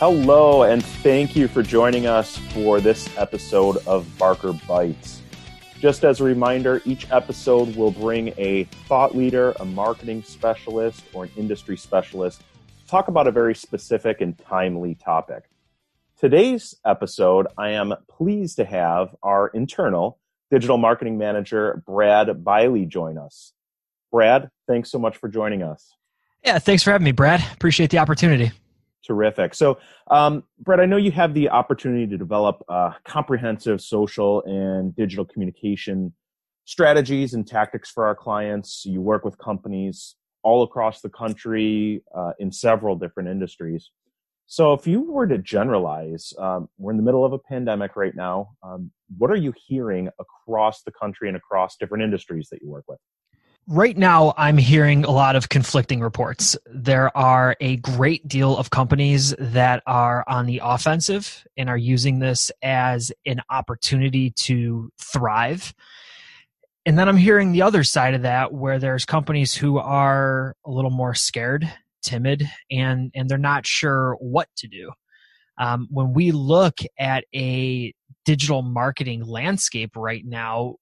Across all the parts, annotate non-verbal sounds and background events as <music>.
Hello, and thank you for joining us for this episode of Barqar Bites. Just as a reminder, each episode will bring a thought leader, a marketing specialist, or an industry specialist to talk about a very specific and timely topic. Today's episode, I am pleased to have our internal digital marketing manager, Brad Biley, join us. Brad, thanks so much for joining us. Yeah, thanks for having me, Brad. Appreciate the opportunity. Terrific. So, um, Brett, I know you have the opportunity to develop uh, comprehensive social and digital communication strategies and tactics for our clients. You work with companies all across the country uh, in several different industries. So, if you were to generalize, um, we're in the middle of a pandemic right now. Um, what are you hearing across the country and across different industries that you work with? Right now, I'm hearing a lot of conflicting reports. There are a great deal of companies that are on the offensive and are using this as an opportunity to thrive. And then I'm hearing the other side of that where there's companies who are a little more scared, timid, and, and they're not sure what to do. Um, when we look at a digital marketing landscape right now,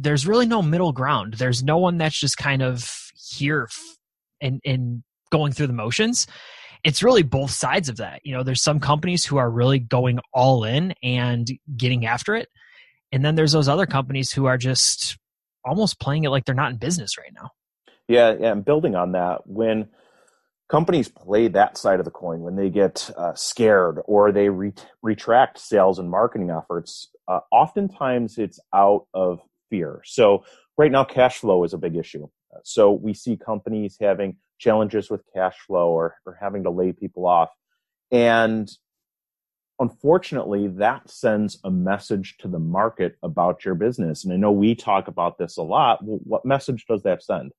there's really no middle ground. There's no one that's just kind of here and and going through the motions. It's really both sides of that. You know, there's some companies who are really going all in and getting after it. And then there's those other companies who are just almost playing it like they're not in business right now. Yeah, yeah, and building on that, when companies play that side of the coin, when they get uh, scared or they re- retract sales and marketing efforts, uh, oftentimes it's out of fear. So right now, cash flow is a big issue. So we see companies having challenges with cash flow or, or having to lay people off. And unfortunately, that sends a message to the market about your business. And I know we talk about this a lot. What message does that send?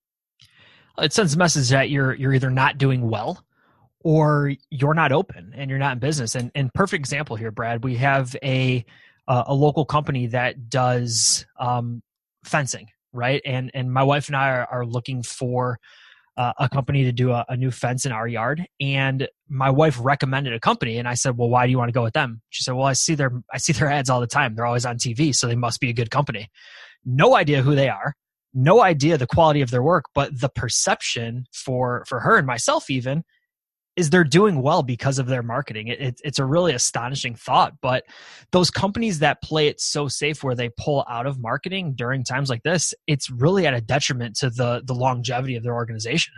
It sends a message that you're you're either not doing well or you're not open and you're not in business. And and perfect example here, Brad. We have a uh, a local company that does um, fencing, right? And and my wife and I are, are looking for uh, a company to do a, a, new fence in our yard. And my wife recommended a company, and I said, "Well, why do you want to go with them?" She said, "Well, I see their I see their ads all the time. They're always on TV, so they must be a good company." No idea who they are, no idea the quality of their work, but the perception for for her and myself even is they're doing well because of their marketing. It, it, it's a really astonishing thought. But those companies that play it so safe where they pull out of marketing during times like this, it's really at a detriment to the the longevity of their organization.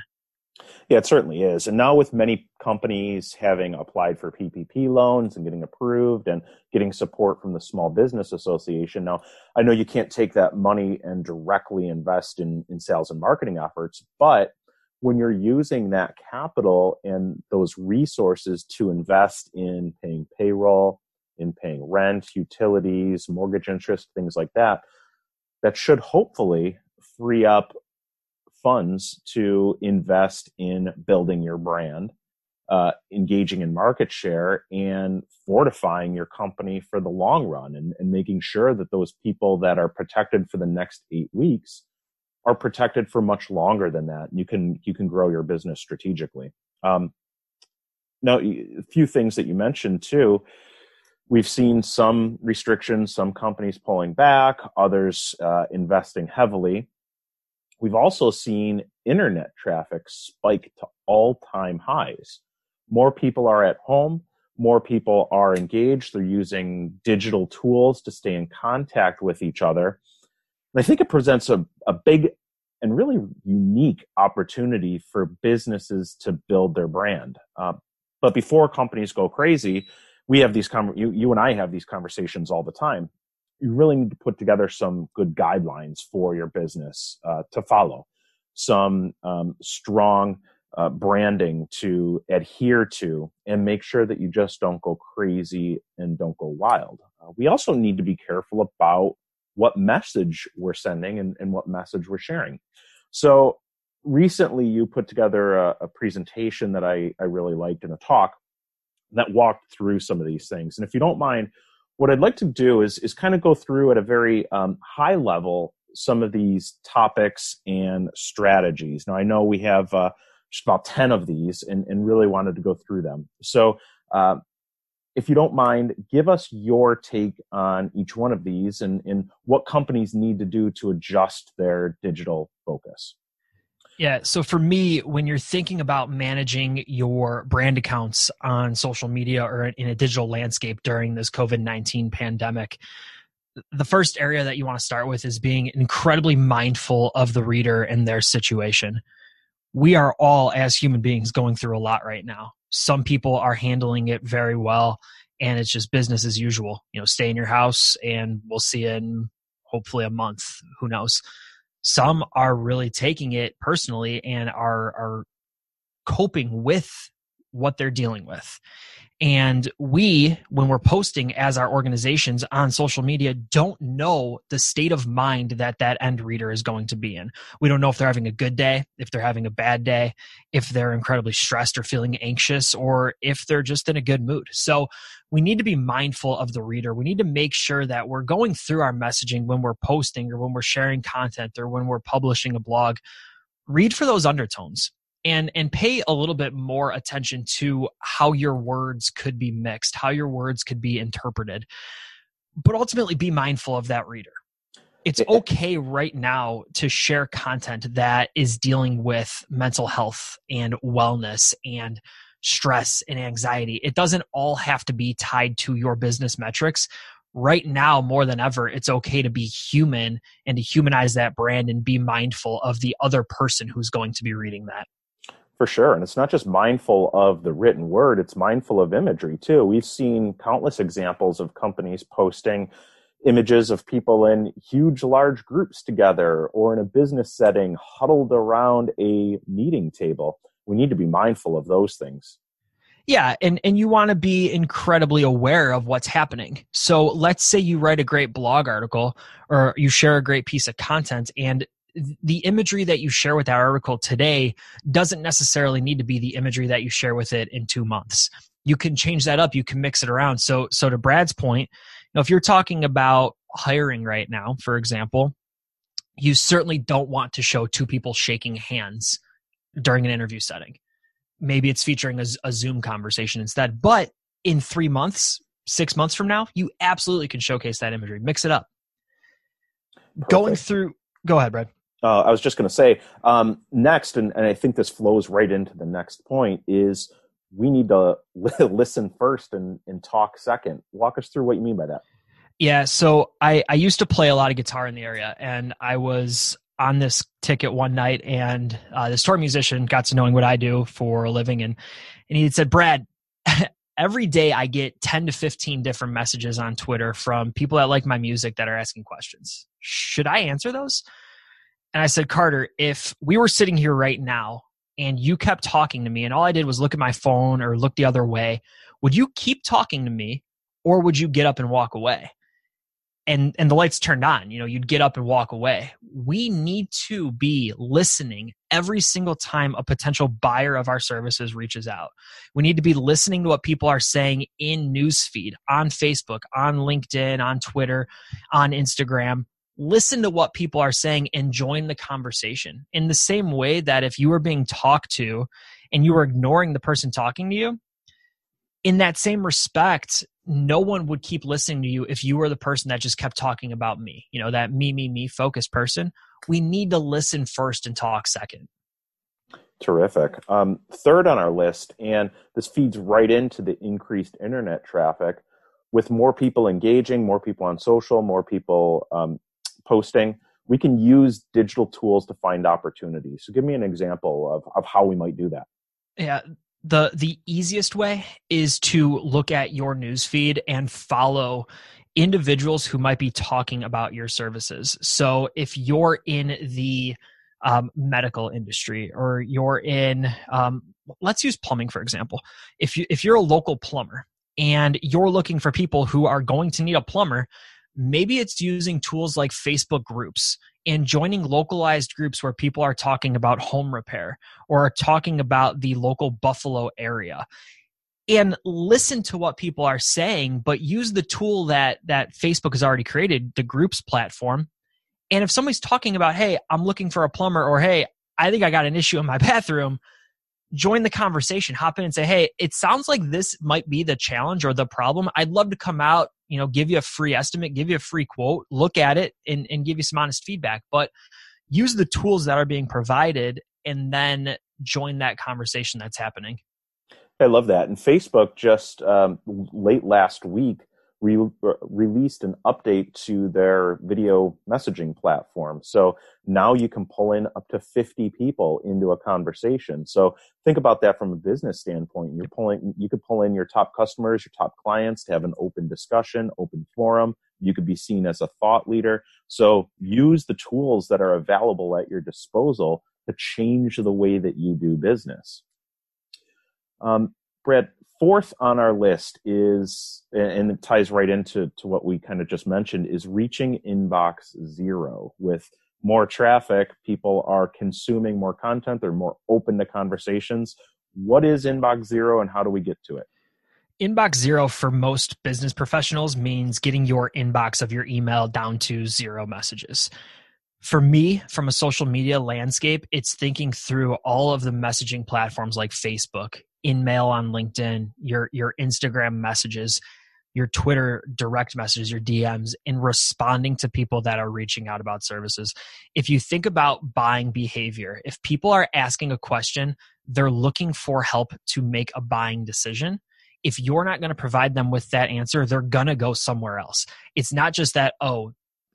Yeah, it certainly is. And now with many companies having applied for PPP loans and getting approved and getting support from the Small Business Association. Now, I know you can't take that money and directly invest in, in sales and marketing efforts, but when you're using that capital and those resources to invest in paying payroll, in paying rent, utilities, mortgage interest, things like that, that should hopefully free up funds to invest in building your brand, uh, engaging in market share, and fortifying your company for the long run and, and making sure that those people that are protected for the next eight weeks are protected for much longer than that. You can you can grow your business strategically. Um, now, a few things that you mentioned too. We've seen some restrictions, some companies pulling back, others uh, investing heavily. We've also seen internet traffic spike to all time highs. More people are at home, more people are engaged. They're using digital tools to stay in contact with each other. And I think it presents a, a big and really unique opportunity for businesses to build their brand. Uh, but before companies go crazy, we have these com- you, you and I have these conversations all the time. You really need to put together some good guidelines for your business uh, to follow, some um, strong uh, branding to adhere to, and make sure that you just don't go crazy and don't go wild. Uh, we also need to be careful about what message we're sending and, and what message we're sharing. So recently you put together a, a, presentation that I, I really liked in a talk that walked through some of these things. And if you don't mind, what I'd like to do is, is kind of go through at a very um, high level some of these topics and strategies. Now, I know we have uh, just about 10 of these and, and really wanted to go through them. So, uh, if you don't mind, give us your take on each one of these and, and what companies need to do to adjust their digital focus. Yeah. So for me, when you're thinking about managing your brand accounts on social media or in a digital landscape during this COVID 19 pandemic, the first area that you want to start with is being incredibly mindful of the reader and their situation. We are all, as human beings, going through a lot right now. Some people are handling it very well, and it's just business as usual. You know, stay in your house, and we'll see you in hopefully a month. Who knows? Some are really taking it personally and are are coping with what they're dealing with. And we, when we're posting as our organizations on social media, don't know the state of mind that that end reader is going to be in. We don't know if they're having a good day, if they're having a bad day, if they're incredibly stressed or feeling anxious, or if they're just in a good mood. So we need to be mindful of the reader. We need to make sure that we're going through our messaging when we're posting or when we're sharing content or when we're publishing a blog. Read for those undertones and and pay a little bit more attention to how your words could be mixed how your words could be interpreted but ultimately be mindful of that reader. It's okay right now to share content that is dealing with mental health and wellness and stress and anxiety. It doesn't all have to be tied to your business metrics. Right now more than ever it's okay to be human and to humanize that brand and be mindful of the other person who's going to be reading that for sure. And it's not just mindful of the written word, it's mindful of imagery too. We've seen countless examples of companies posting images of people in huge, large groups together or in a business setting huddled around a meeting table. We need to be mindful of those things. Yeah, and, and you want to be incredibly aware of what's happening. So let's say you write a great blog article or you share a great piece of content and the imagery that you share with that article today doesn't necessarily need to be the imagery that you share with it in two months. You can change that up. You can mix it around. So, so to Brad's point, you know, if you're talking about hiring right now, for example, you certainly don't want to show two people shaking hands during an interview setting. Maybe it's featuring a, a Zoom conversation instead. But in three months, six months from now, you absolutely can showcase that imagery. Mix it up. Perfect. Going through, go ahead, Brad uh, I was just going to say um, next, and, and I think this flows right into the next point is we need to <laughs> listen first and, and talk second. Walk us through what you mean by that. Yeah, so I, I used to play a lot of guitar in the area, and I was on this ticket one night, and uh, this tour musician got to knowing what I do for a living, and and he said, Brad, <laughs> every day I get ten to fifteen different messages on Twitter from people that like my music that are asking questions. Should I answer those? And I said, Carter, if we were sitting here right now and you kept talking to me and all I did was look at my phone or look the other way, would you keep talking to me or would you get up and walk away? And and the lights turned on, you know, you'd get up and walk away. We need to be listening every single time a potential buyer of our services reaches out. We need to be listening to what people are saying in newsfeed, on Facebook, on LinkedIn, on Twitter, on Instagram listen to what people are saying and join the conversation in the same way that if you were being talked to and you were ignoring the person talking to you in that same respect no one would keep listening to you if you were the person that just kept talking about me you know that me me me focused person. We need to listen first and talk second. Terrific. Um, third on our list and this feeds right into the increased internet traffic with more people engaging more people on social more people um, posting, we can use digital tools to find opportunities. So give me an example of, of how we might do that. Yeah. The the easiest way is to look at your newsfeed and follow individuals who might be talking about your services. So if you're in the um, medical industry or you're in um, let's use plumbing for example if you if you're a local plumber and you're looking for people who are going to need a plumber maybe it's using tools like Facebook groups and joining localized groups where people are talking about home repair or are talking about the local Buffalo area. And listen to what people are saying, but use the tool that that Facebook has already created, the groups platform. And if somebody's talking about, hey, I'm looking for a plumber, or hey, I think I got an issue in my <laughs> bathroom, join the conversation hop in and say hey it sounds like this might be the challenge or the problem i'd love to come out you know give you a free estimate give you a free quote look at it and, and give you some honest feedback. But use the tools that are being provided and then join that conversation that's happening. I love that. And facebook just um, late last week re- released an update to their video messaging platform. So now you can pull in up to 50 people into a conversation. So think about that from a business standpoint. You're pulling, you could pull in your top customers, your top clients to have an open discussion, open forum. You could be seen as a thought leader. So use the tools that are available at your disposal to change the way that you do business. Um, Brad, fourth on our list is, and it ties right into to what we kind of just mentioned, is reaching inbox zero. With more traffic, people are consuming more content, they're more open to conversations. What is inbox zero and how do we get to it? Inbox zero for most business professionals means getting your inbox of your email down to zero messages. For me, from a social media landscape, it's thinking through all of the messaging platforms like Facebook, InMail on LinkedIn, your your Instagram messages, your Twitter direct messages, your DMs, and responding to people that are reaching out about services. If you think about buying behavior, if people are asking a question, they're looking for help to make a buying decision. If you're not going to provide them with that answer, they're going to go somewhere else. It's not just that, oh,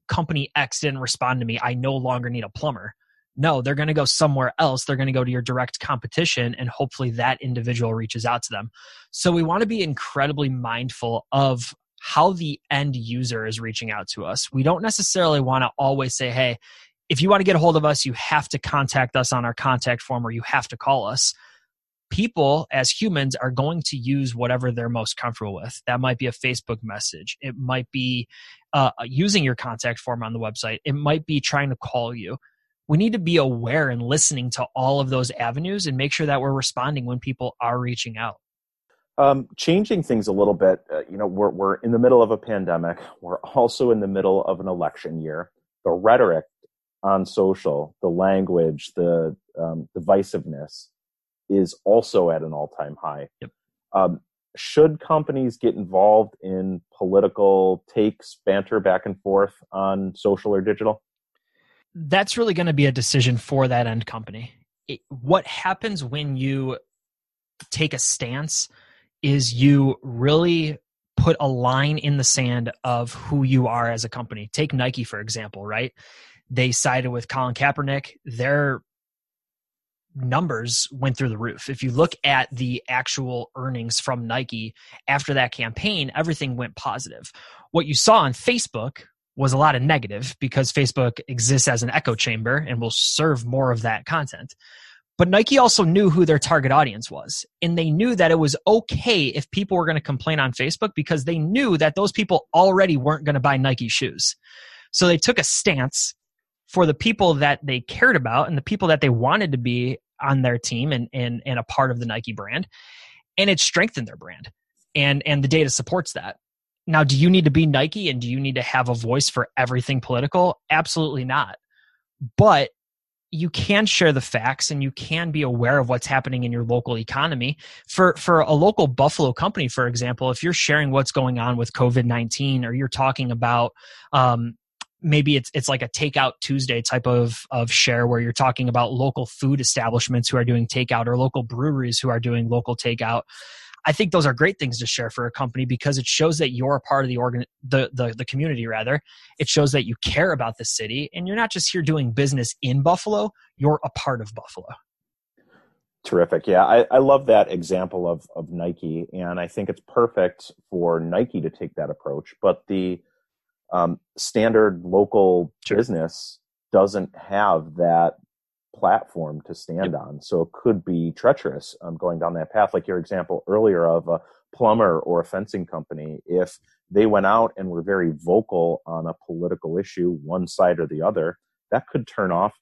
company X didn't respond to me. I no longer need a plumber. No, they're going to go somewhere else. They're going to go to your direct competition, and hopefully that individual reaches out to them. So we want to be incredibly mindful of how the end user is reaching out to us. We don't necessarily want to always say, hey, if you want to get a hold of us, you have to contact us on our contact form or you have to call us. People as humans are going to use whatever they're most comfortable with. That might be a Facebook message. It might be uh, using your contact form on the website. It might be trying to call you we need to be aware and listening to all of those avenues and make sure that we're responding when people are reaching out. Um, changing things a little bit, uh, you know, we're, we're in the middle of a pandemic. We're <laughs> also in the middle of an election year. The rhetoric on social, the language, the um, divisiveness is also at an all time high. Yep. Um, should companies get involved in political takes, banter back and forth on social or digital? That's really going to be a decision for that end company. It, what happens when you take a stance is you really put a line in the sand of who you are as a company. Take Nike, for example, right? They sided with Colin Kaepernick. Their numbers went through the roof. If you look at the actual earnings from Nike after that campaign, everything went positive. What you saw on Facebook was a lot of negative because Facebook exists as an echo chamber and will serve more of that content. But Nike also knew who their target audience was. And they knew that it was okay if people were going to complain on Facebook because they knew that those people already weren't going to buy Nike shoes. So they took a stance for the people that they cared about and the people that they wanted to be on their team and, and, and a part of the Nike brand. And it strengthened their brand. And, and the data supports that. Now, do you need to be Nike and do you need to have a voice for everything political? Absolutely not. But you can share the facts and you can be aware of what's happening in your local economy. For for a local Buffalo company, for example, if you're sharing what's going on with COVID nineteen, or you're talking about um, maybe it's it's like a takeout Tuesday type of of share where you're talking about local food establishments who are doing takeout or local breweries who are doing local takeout. I think those are great things to share for a company because it shows that you're a part of the organ, the, the, the community rather. It shows that you care about the city and you're not just here doing business in Buffalo, you're a part of Buffalo. Terrific. Yeah, I, I love that example of, of Nike, and I think it's perfect for Nike to take that approach. But the um, standard local sure. business doesn't have that platform to stand yep. on. So it could be treacherous um, going down that path, like your example earlier of a plumber or a fencing company. If they went out and were very vocal on a political issue, one side or the other, that could turn off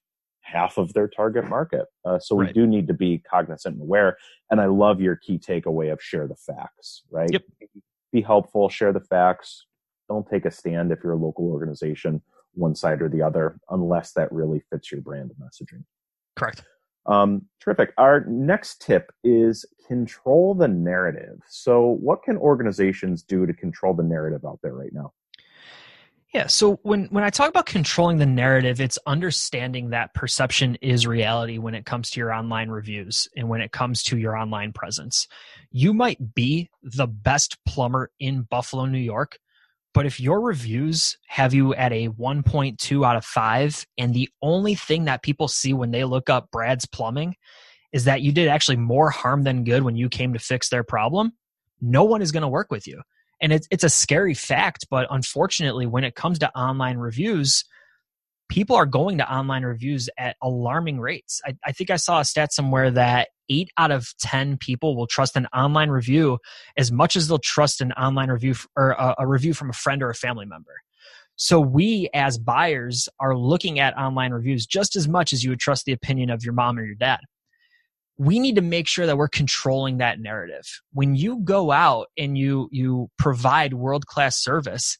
half of their target market. Uh, so we right. do need to be cognizant and aware. And I love your key takeaway of share the facts, right? Yep. Be helpful, share the facts. Don't take a stand if you're a local organization, one side or the other, unless that really fits your brand messaging. Correct. Um, terrific. Our next tip is control the narrative. So, what can organizations do to control the narrative out there right now? Yeah, so when when I talk about controlling the narrative, it's understanding that perception is reality when it comes to your online reviews and when it comes to your online presence. You might be the best plumber in Buffalo, New York, but if your reviews have you at a 1.2 out of 5 and the only thing that people see when they look up Brad's plumbing is that you did actually more harm than good when you came to fix their problem, no one is going to work with you. And it's it's a scary fact, but unfortunately when it comes to online reviews, people are going to online reviews at alarming rates. I, I, think I saw a stat somewhere that eight out of 10 people will trust an online review as much as they'll trust an online review or a, a review from a friend or a family member. So we as buyers are looking at online reviews just as much as you would trust the opinion of your mom or your dad. We need to make sure that we're controlling that narrative. When you go out and you, you provide world class service,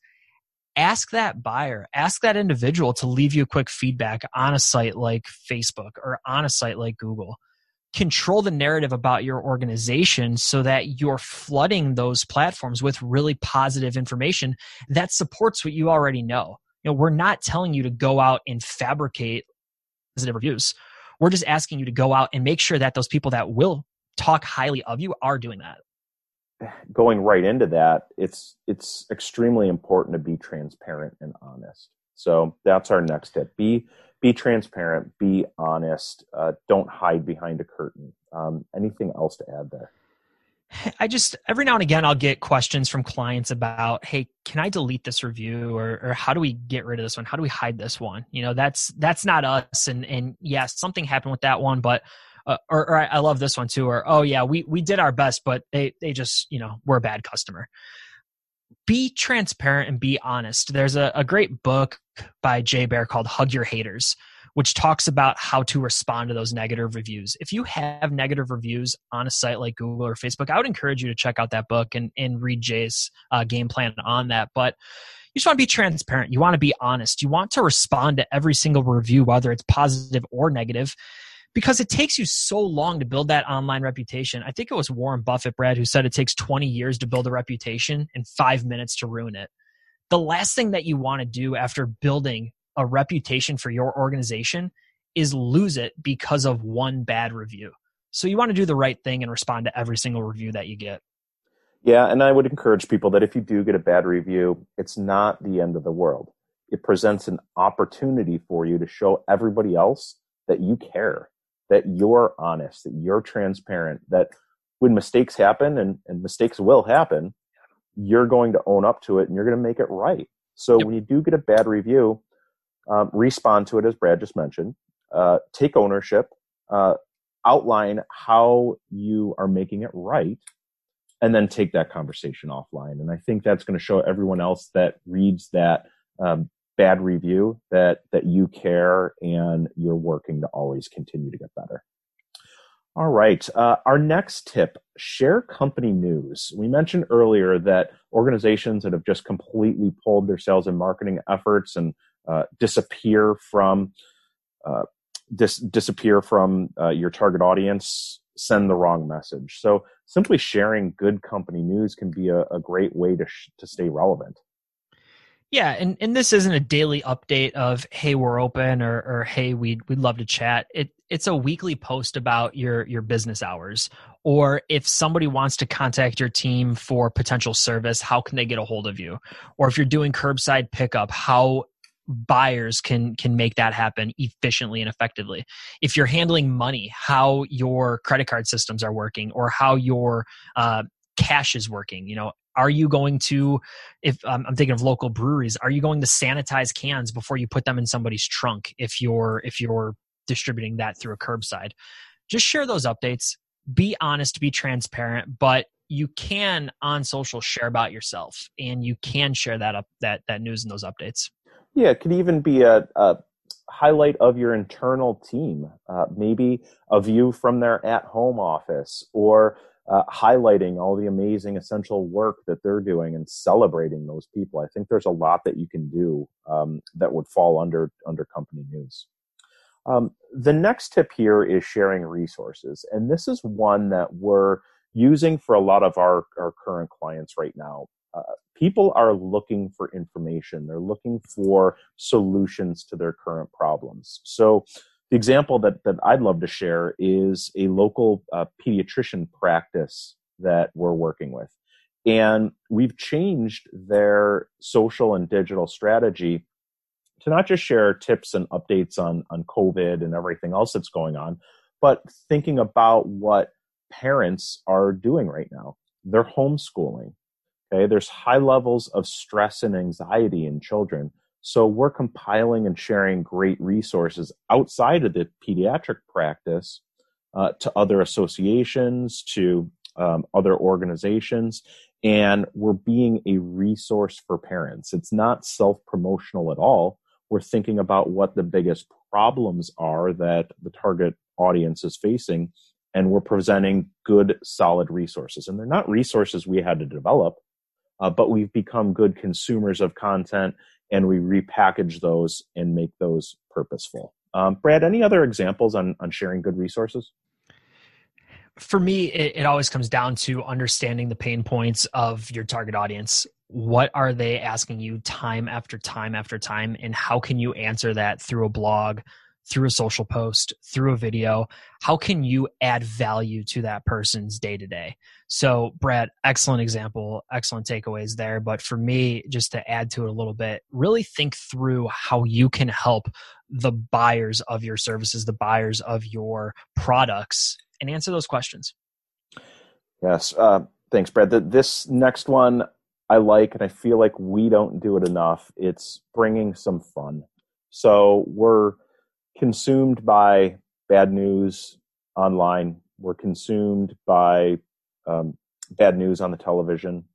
ask that buyer, ask that individual to leave you a quick feedback on a site like Facebook or on a site like Google. Control the narrative about your organization so that you're flooding those platforms with really positive information that supports what you already know. You know, we're not telling you to go out and fabricate positive reviews. We're just asking you to go out and make sure that those people that will talk highly of you are doing that going right into that, it's it's extremely important to be transparent and honest. So that's our next tip: be be transparent, be honest, uh, don't hide behind a curtain. Um, anything else to add there? I just every now and again I'll get questions from clients about, hey, can I delete this review or or how do we get rid of this one? How do we hide this one? You know, that's that's not us. And and yes, something happened with that one, but uh, or, or I love this one too, or oh yeah, we we did our best, but they they just you know we're a bad customer. Be transparent and be honest. There's a, a great book by Jay Baer called "Hug Your Haters," which talks about how to respond to those negative reviews. If you have negative reviews on a site like Google or Facebook, I would encourage you to check out that book and, and read Jay's uh, game plan on that. But you just want to be transparent. You want to be honest. You want to respond to every single review, whether it's positive or negative because it takes you so long to build that online reputation. I think it was Warren Buffett, Brad, who said it takes 20 years to build a reputation and five minutes to ruin it. The last thing that you want to do after building a reputation for your organization is lose it because of one bad review. So you want to do the right thing and respond to every single review that you get. Yeah, and I would encourage people that if you do get a bad review, it's not the end of the world. It presents an opportunity for you to show everybody else that you care that you're honest, that you're transparent, that when mistakes happen and, and mistakes will happen, you're going to own up to it and you're going to make it right. So yep. when you do get a bad review, um, respond to it as Brad just mentioned. Uh, take ownership. Uh, outline how you are making it right, and then take that conversation offline. And I think that's going to show everyone else that reads that um, bad review that that you care and you're working to always continue to get better. All right uh, our next tip share company news. We mentioned earlier that organizations that have just completely pulled their sales and marketing efforts and uh, disappear from uh, dis- disappear from uh, your target audience send the wrong message. So simply sharing good company news can be a, a great way to, sh- to stay relevant yeah, and, and this isn't a daily update of hey we're open or or hey we'd we'd love to chat. It it's a weekly post about your your business hours or if somebody wants to contact your team for potential service, how can they get a hold of you? Or if you're doing curbside pickup, how buyers can can make that happen efficiently and effectively if you're handling money how your credit card systems are working or how your uh, cash is working you know are you going to if um, i'm thinking of local breweries are you going to sanitize cans before you put them in somebody's trunk if you're if you're distributing that through a curbside? Just share those updates. Be honest be transparent but you can on social share about yourself and you can share that up that that news and those updates. Yeah it could even be a, a highlight of your internal team uh, maybe a view from their at home office or uh, highlighting all the amazing essential work that they're doing and celebrating those people. I think there's a lot that you can do um, that would fall under under company news. Um, the next tip here is sharing resources. And this is one that we're using for a lot of our, our current clients right now. Uh, people are looking for information, they're looking for solutions to their current problems. So, the example that, that I'd love to share is a local uh, pediatrician practice that we're working with. And we've changed their social and digital strategy to not just share tips and updates on, on COVID and everything else that's going on, but thinking about what parents are doing right now. They're homeschooling. Okay. There's high levels of stress and anxiety in children. So we're compiling and sharing great resources outside of the pediatric practice uh, to other associations, to um, other organizations, and we're being a resource for parents. It's not self promotional at all. We're thinking about what the biggest problems are that the target audience is facing, and we're presenting good, solid resources. And they're not resources we had to develop, uh, but we've become good consumers of content and we repackage those and make those purposeful. Um, Brad, any other examples on, on sharing good resources? for me, it, it, always comes down to understanding the pain points of your target audience. What are they asking you time after time after time? And how can you answer that through a blog, through a social post, through a video? How can you add value to that person's day to day? So, Brad, excellent example, excellent takeaways there. But for me, just to add to it a little bit, really think through how you can help the buyers of your services, the buyers of your products and answer those questions. Yes. Uh, thanks, Brad. This next one I like, and I feel like we don't do it enough. It's bringing some fun. So we're consumed by bad news online, we're consumed by um, bad news on the television.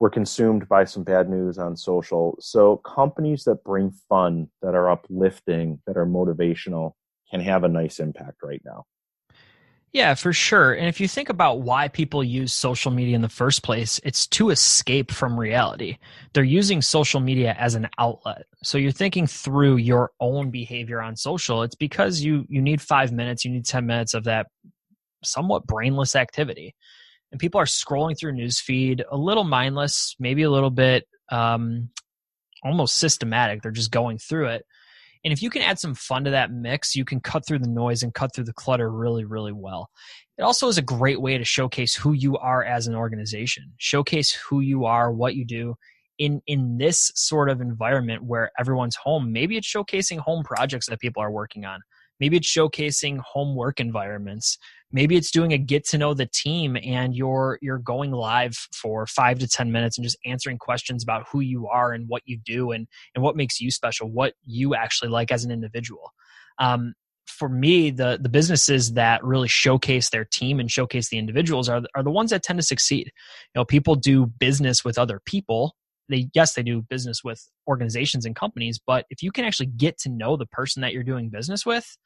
We're consumed by some bad news on social. So, companies that bring fun, that are uplifting, that are motivational can have a nice impact right now. Yeah, for sure. And if you think about why people use social media in the first place, it's to escape from reality. They're using social media as an outlet. So you're thinking through your own behavior on social. It's because you you need 5 minutes, you need 10 minutes of that somewhat brainless activity. And people are scrolling through newsfeed, a little mindless, maybe a little bit um, almost systematic. They're just going through it and if you can add some fun to that mix, you can cut through the noise and cut through the clutter really, really well. It also is a great way to showcase who you are as an organization, showcase who you are, what you do. In, in this sort of environment where everyone's home, maybe it's showcasing home projects that people are working on. Maybe it's showcasing homework environments. Maybe it's doing a get to know the team and you're you're going live for 5 to 10 minutes and just answering questions about who you are and what you do and and what makes you special, what you actually like as an individual. Um, for me, the the businesses that really showcase their team and showcase the individuals are are the ones that tend to succeed. You know, people do business with other people they yes they do business with organizations and companies but if you can actually get to know the person that you're doing business with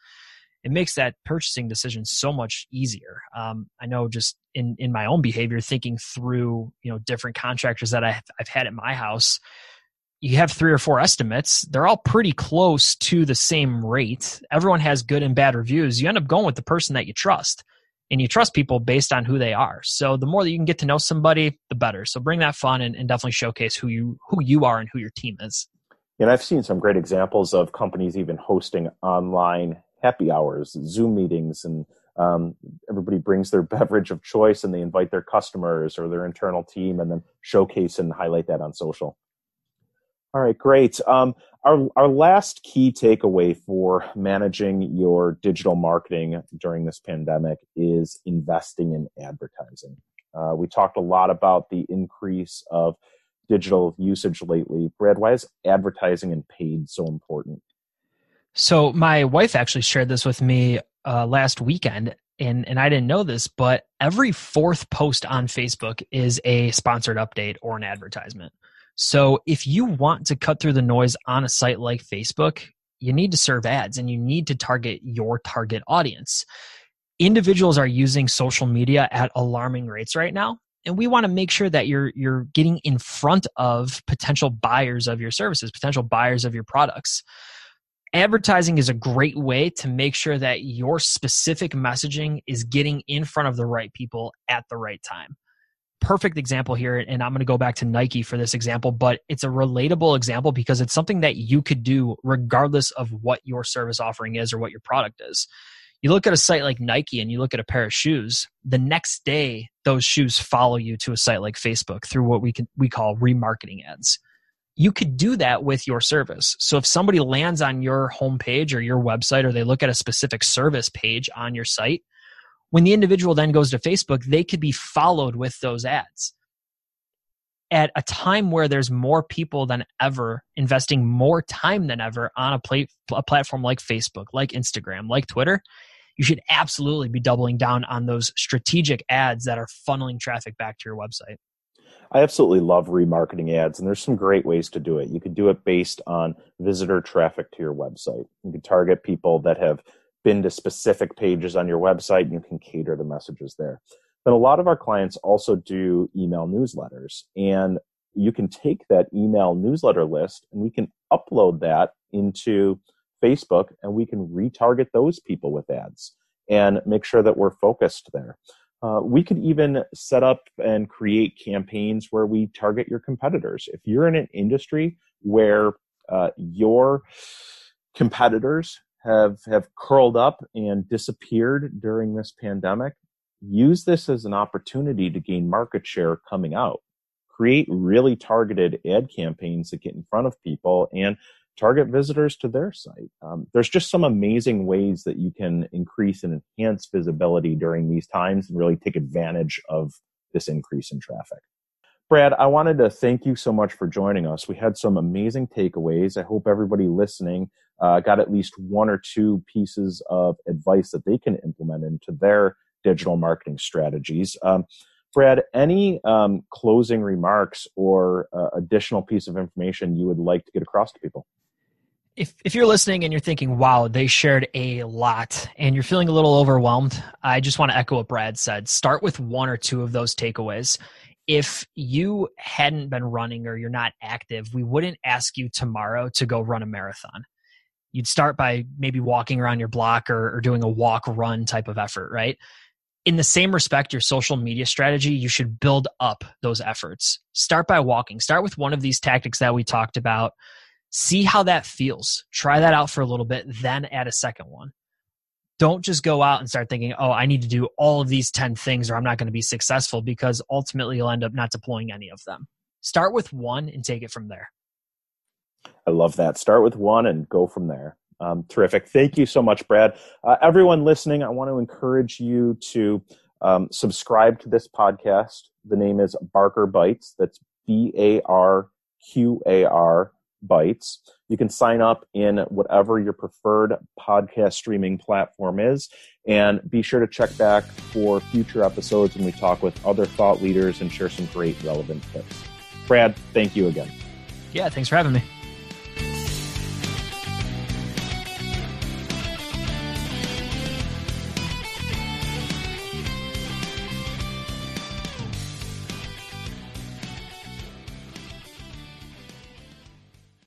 it makes that purchasing decision so much easier. Um, i know just in in my own behavior thinking through you know different contractors that I've, I've had at my house you have three or four estimates. They're all pretty close to the same rate. Everyone has good and bad reviews. You end up going with the person that you trust and you trust people based on who they are. So the more that you can get to know somebody, the better. So bring that fun and, and definitely showcase who you who you are and who your team is. And I've seen some great examples of companies even hosting online happy hours, Zoom meetings, and um, everybody brings their <laughs> beverage of choice and they invite their customers or their internal team and then showcase and highlight that on social. All right, great. Um, our, our last key takeaway for managing your digital marketing during this pandemic is investing in advertising. Uh, we talked a lot about the increase of digital usage lately. Brad, why is advertising and paid so important? So, my wife actually shared this with me uh, last weekend, and, and I didn't know this, but every fourth post on Facebook is a sponsored update or an advertisement. So if you want to cut through the noise on a site like Facebook, you need to serve ads and you need to target your target audience. Individuals are using social media at alarming rates right now. And we want to make sure that you're you're getting in front of potential buyers of your services, potential buyers of your products. advertising is a great way to make sure that your specific messaging is getting in front of the right people at the right time. Perfect example here, and I'm going to go back to Nike for this example, but it's a relatable example because it's something that you could do regardless of what your service offering is or what your product is. You look at a site like Nike and you look at a pair of shoes, the next day those shoes follow you to a site like Facebook through what we can we call remarketing ads you could do that with your service. So if somebody lands on your homepage or your website, or they look at a specific service page on your site, when the individual then goes to Facebook, they could be followed with those ads. At a time where there's more people than ever investing more time than ever on a, a platform like Facebook, like Instagram, like Twitter, you should absolutely be doubling down on those strategic ads that are funneling traffic back to your website. I absolutely love remarketing ads, and there's some great ways to do it. You could do it based on visitor traffic to your website. You can target people that have been to specific pages on your website, and you can cater the messages there. But a lot of our clients also do email newsletters, and you can take that email newsletter list and we can upload that into Facebook and we can retarget those people with ads and make sure that we're focused there. Uh, we could even set up and create campaigns where we target your competitors. If you're in an industry where uh, your competitors have have curled up and disappeared during this pandemic, use this as an opportunity to gain market share coming out. Create really targeted ad campaigns that get in front of people and target visitors to their site. Um, there's just some amazing ways that you can increase and enhance visibility during these times and really take advantage of this increase in traffic. Brad, I wanted to thank you so much for joining us. We had some amazing takeaways. I hope everybody listening uh, got at least one or two pieces of advice that they can implement into their digital marketing strategies. Um, Brad, any um, closing remarks or uh, additional piece of information you would like to get across to people? if if you're listening and you're thinking, "Wow, they shared a lot," and you're feeling a little overwhelmed, I just want to echo what Brad said. Start with one or two of those takeaways. If you hadn't been running or you're not active, we wouldn't ask you tomorrow to go run a marathon. You'd start by maybe walking around your block or, or doing a walk run type of effort, right? in the same respect, your social media strategy, you should build up those efforts. Start by walking. Start with one of these tactics that we talked about see how that feels. Try that out for a little bit, then add a second one. Don't just go out and start thinking, oh, I need to do all of these 10 things or I'm not going to be successful because ultimately you'll end up not deploying any of them. Start with one and take it from there. I love that. Start with one and go from there. Um, terrific. Thank you so much, Brad. Uh, everyone listening, I want to encourage you to um, subscribe to this podcast. The name is Barqar Bites. That's B A R Q A R Bites. You can sign up in whatever your preferred podcast streaming platform is. And be sure to check back for future episodes when we talk with other thought leaders and share some great relevant tips. Brad, thank you again. Yeah, thanks for having me.